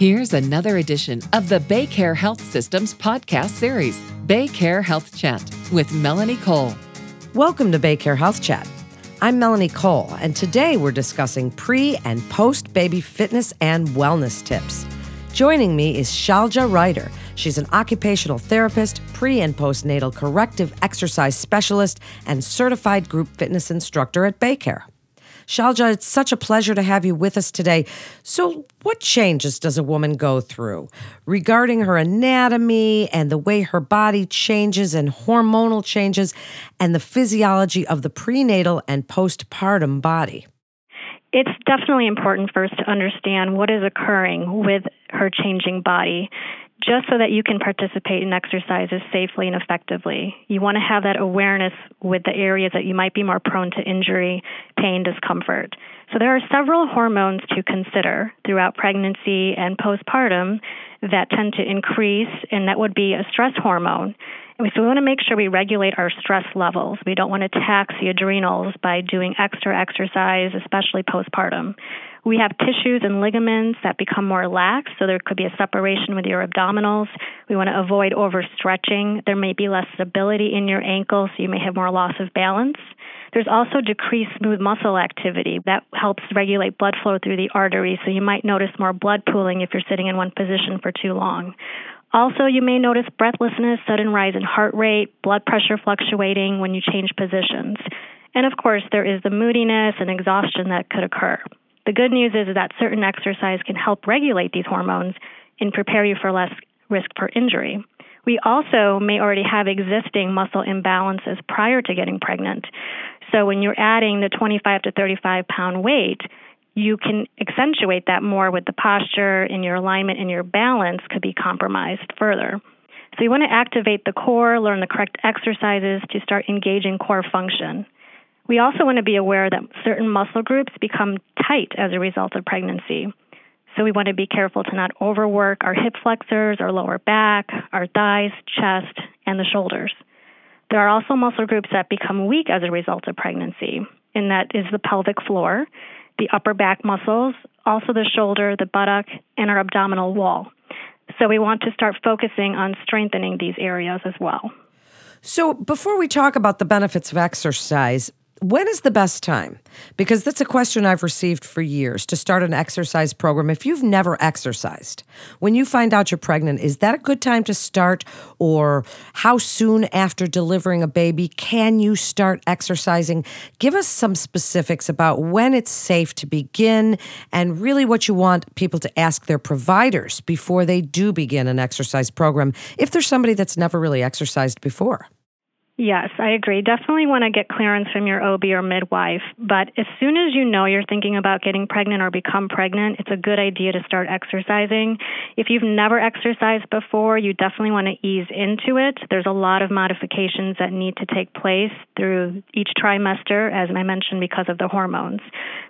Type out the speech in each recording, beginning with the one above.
Here's another edition of the BayCare Health Systems podcast series, BayCare Health Chat, with Melanie Cole. Welcome to BayCare Health Chat. I'm Melanie Cole, and today we're discussing pre and post baby fitness and wellness tips. Joining me is Shailja Reuter. She's an occupational therapist, pre and postnatal corrective exercise specialist, and certified group fitness instructor at BayCare. Shailja, it's such a pleasure to have you with us today. So, what changes does a woman go through regarding her anatomy and the way her body changes and hormonal changes and the physiology of the prenatal and postpartum body? It's definitely important first to understand what is occurring with her changing body just so that you can participate in exercises safely and effectively. You want to have that awareness with the areas that you might be more prone to injury, pain, discomfort. So there are several hormones to consider throughout pregnancy and postpartum that tend to increase, and that would be a stress hormone. So we want to make sure we regulate our stress levels. We don't want to tax the adrenals by doing extra exercise, especially postpartum. We have tissues and ligaments that become more lax, so there could be a separation with your abdominals. We want to avoid overstretching. There may be less stability in your ankle, so you may have more loss of balance. There's also decreased smooth muscle activity that helps regulate blood flow through the arteries, so you might notice more blood pooling if you're sitting in one position for too long. Also, you may notice breathlessness, sudden rise in heart rate, blood pressure fluctuating when you change positions. And of course, there is the moodiness and exhaustion that could occur. The good news is that certain exercise can help regulate these hormones and prepare you for less risk for injury. We also may already have existing muscle imbalances prior to getting pregnant. So when you're adding the 25 to 35 pound weight, you can accentuate that more with the posture and your alignment and your balance could be compromised further. So you want to activate the core, learn the correct exercises to start engaging core function. We also want to be aware that certain muscle groups become tight as a result of pregnancy. So we want to be careful to not overwork our hip flexors, our lower back, our thighs, chest, and the shoulders. There are also muscle groups that become weak as a result of pregnancy, and that is the pelvic floor, the upper back muscles, also the shoulder, the buttock, and our abdominal wall. So we want to start focusing on strengthening these areas as well. So, before we talk about the benefits of exercise, when is the best time? Because that's a question I've received for years to start an exercise program. If you've never exercised, when you find out you're pregnant, is that a good time to start? Or how soon after delivering a baby can you start exercising? Give us some specifics about when it's safe to begin and really what you want people to ask their providers before they do begin an exercise program if there's somebody that's never really exercised before. Yes, I agree. Definitely want to get clearance from your OB or midwife. But as soon as you know you're thinking about getting pregnant or become pregnant, it's a good idea to start exercising. If you've never exercised before, you definitely want to ease into it. There's a lot of modifications that need to take place through each trimester, as I mentioned, because of the hormones.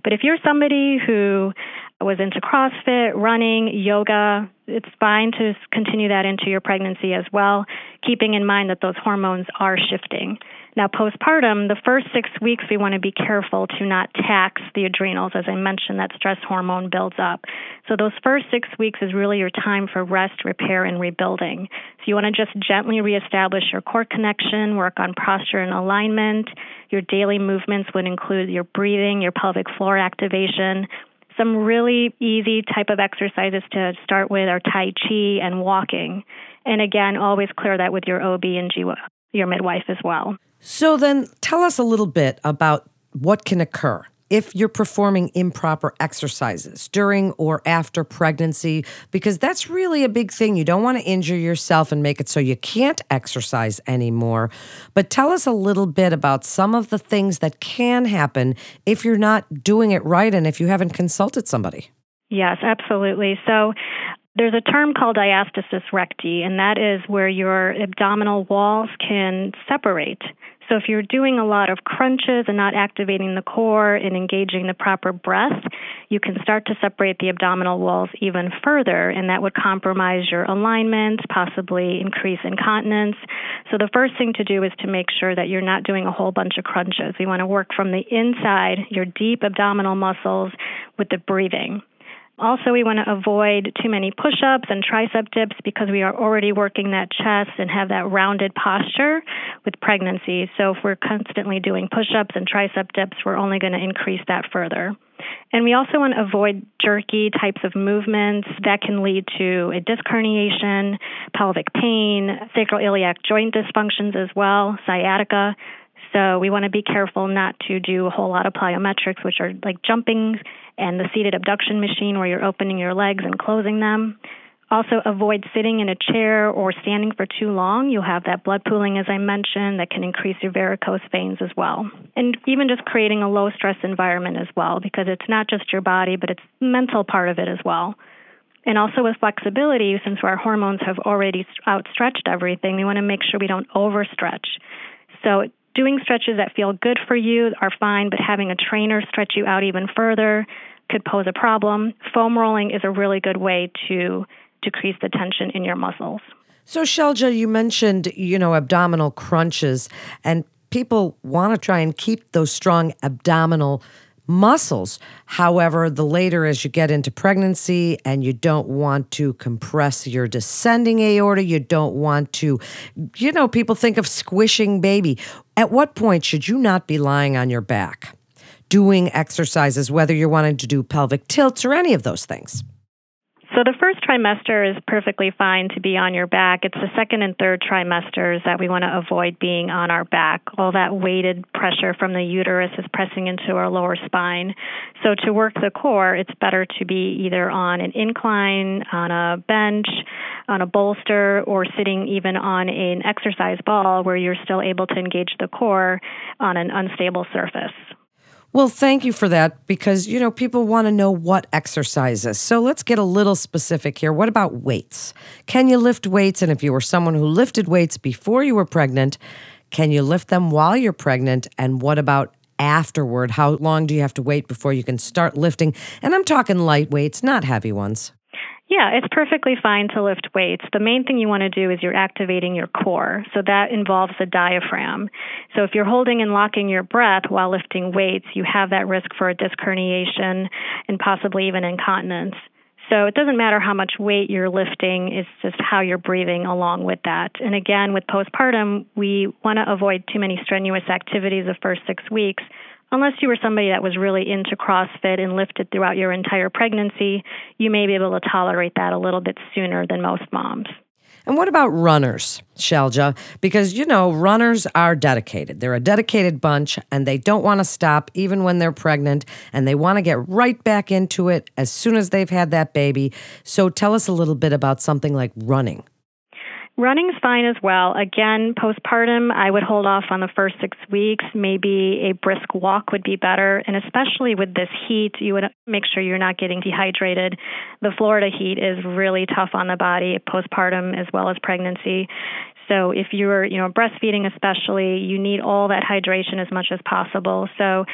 But if you're somebody who was into CrossFit, running, yoga, it's fine to continue that into your pregnancy as well, keeping in mind that those hormones are shifting. Now, postpartum, the first six weeks, we want to be careful to not tax the adrenals. As I mentioned, that stress hormone builds up. So, those first six weeks is really your time for rest, repair, and rebuilding. So, you want to just gently reestablish your core connection, work on posture and alignment. Your daily movements would include your breathing, your pelvic floor activation, some really easy type of exercises to start with are Tai Chi and walking. And again, always clear that with your OB and G, your midwife as well. So then tell us a little bit about what can occur if you're performing improper exercises during or after pregnancy, because that's really a big thing. You don't want to injure yourself and make it so you can't exercise anymore. But tell us a little bit about some of the things that can happen if you're not doing it right and if you haven't consulted somebody. Yes, absolutely. So, there's a term called diastasis recti, and that is where your abdominal walls can separate. So if you're doing a lot of crunches and not activating the core and engaging the proper breath, you can start to separate the abdominal walls even further, and that would compromise your alignment, possibly increase incontinence. So the first thing to do is to make sure that you're not doing a whole bunch of crunches. We want to work from the inside, your deep abdominal muscles, with the breathing. Also, we want to avoid too many push ups and tricep dips because we are already working that chest and have that rounded posture with pregnancy. So, if we're constantly doing push ups and tricep dips, we're only going to increase that further. And we also want to avoid jerky types of movements that can lead to a disc herniation, pelvic pain, sacroiliac joint dysfunctions as well, sciatica. So we want to be careful not to do a whole lot of plyometrics, which are like jumping and the seated abduction machine where you're opening your legs and closing them. Also, avoid sitting in a chair or standing for too long. You'll have that blood pooling, as I mentioned, that can increase your varicose veins as well. And even just creating a low stress environment as well, because it's not just your body, but it's the mental part of it as well. And also with flexibility, since our hormones have already outstretched everything, we want to make sure we don't overstretch. So doing stretches that feel good for you are fine, but having a trainer stretch you out even further could pose a problem. Foam rolling is a really good way to decrease the tension in your muscles. So, Shailja, you mentioned, you know, abdominal crunches, and people want to try and keep those strong abdominal muscles. However, the later as you get into pregnancy and you don't want to compress your descending aorta, you don't want to, you know, people think of squishing baby. At what point should you not be lying on your back doing exercises, whether you're wanting to do pelvic tilts or any of those things? So the first trimester is perfectly fine to be on your back. It's the second and third trimesters that we want to avoid being on our back. All that weighted pressure from the uterus is pressing into our lower spine. So to work the core, it's better to be either on an incline, on a bench, on a bolster, or sitting even on an exercise ball where you're still able to engage the core on an unstable surface. Well, thank you for that because, you know, people want to know what exercises. So let's get a little specific here. What about weights? Can you lift weights? And if you were someone who lifted weights before you were pregnant, can you lift them while you're pregnant? And what about afterward? How long do you have to wait before you can start lifting? And I'm talking light weights, not heavy ones. Yeah, it's perfectly fine to lift weights. The main thing you want to do is you're activating your core. So that involves the diaphragm. So if you're holding and locking your breath while lifting weights, you have that risk for a disc herniation and possibly even incontinence. So it doesn't matter how much weight you're lifting, it's just how you're breathing along with that. And again, with postpartum, we want to avoid too many strenuous activities the first six weeks unless you were somebody that was really into CrossFit and lifted throughout your entire pregnancy, you may be able to tolerate that a little bit sooner than most moms. And what about runners, Shailja? Because, you know, runners are dedicated. They're a dedicated bunch and they don't want to stop even when they're pregnant and they want to get right back into it as soon as they've had that baby. So tell us a little bit about something like running. Running's fine as well. Again, postpartum, I would hold off on the first six weeks. Maybe a brisk walk would be better. And especially with this heat, you would make sure you're not getting dehydrated. The Florida heat is really tough on the body, postpartum as well as pregnancy. So if you're, you know, breastfeeding especially, you need all that hydration as much as possible. So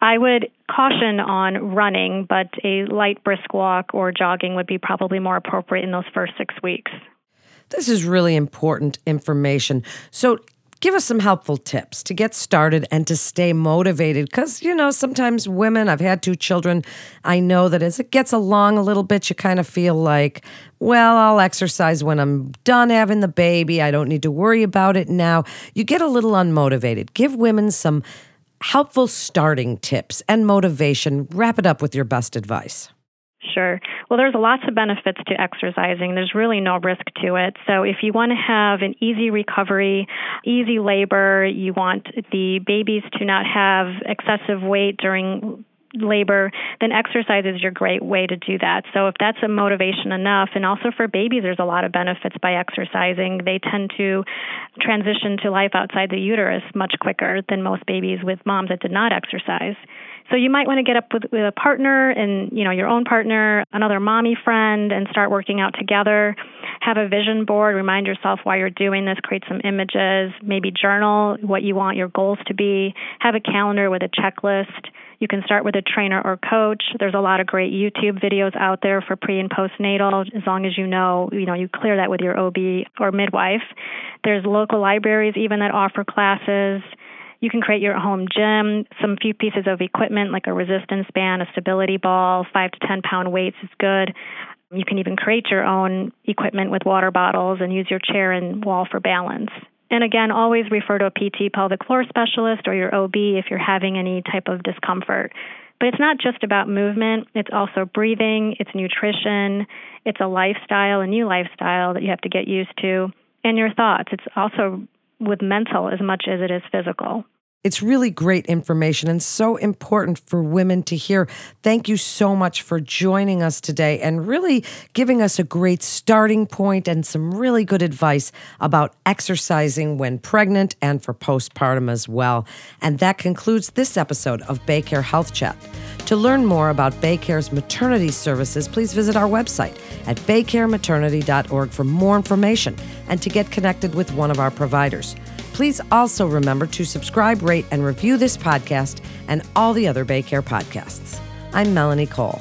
I would caution on running, but a light brisk walk or jogging would be probably more appropriate in those first six weeks. This is really important information. So, give us some helpful tips to get started and to stay motivated because you know sometimes women i've had two children i know that as it gets along a little bit you kind of feel like well i'll exercise when i'm done having the baby i don't need to worry about it now. You get a little unmotivated. Give women some helpful starting tips and motivation. Wrap it up with your best advice Sure. Well, there's lots of benefits to exercising. There's really no risk to it. So, if you want to have an easy recovery, easy labor, you want the babies to not have excessive weight during labor, then exercise is your great way to do that. So if that's a motivation enough, and also for babies, there's a lot of benefits by exercising. They tend to transition to life outside the uterus much quicker than most babies with moms that did not exercise. So you might want to get up with, with a partner and, you know, your own partner, another mommy friend, and start working out together. Have a vision board, remind yourself why you're doing this, create some images, maybe journal what you want your goals to be, have a calendar with a checklist you can start with a trainer or coach. There's a lot of great YouTube videos out there for pre and postnatal. As long as you know, you know, you clear that with your OB or midwife. There's local libraries even that offer classes. You can create your home gym, some few pieces of equipment like a resistance band, a stability ball, five to 10 pound weights is good. You can even create your own equipment with water bottles and use your chair and wall for balance. And again, always refer to a PT pelvic floor specialist or your OB if you're having any type of discomfort. But it's not just about movement, it's also breathing, it's nutrition, it's a lifestyle, a new lifestyle that you have to get used to, and your thoughts. It's also with mental as much as it is physical. It's really great information and so important for women to hear. Thank you so much for joining us today and really giving us a great starting point and some really good advice about exercising when pregnant and for postpartum as well. And that concludes this episode of Baycare Health Chat. To learn more about Baycare's maternity services, please visit our website at baycarematernity.org for more information and to get connected with one of our providers. Please also remember to subscribe, rate, and review this podcast and all the other Baycare podcasts. I'm Melanie Cole.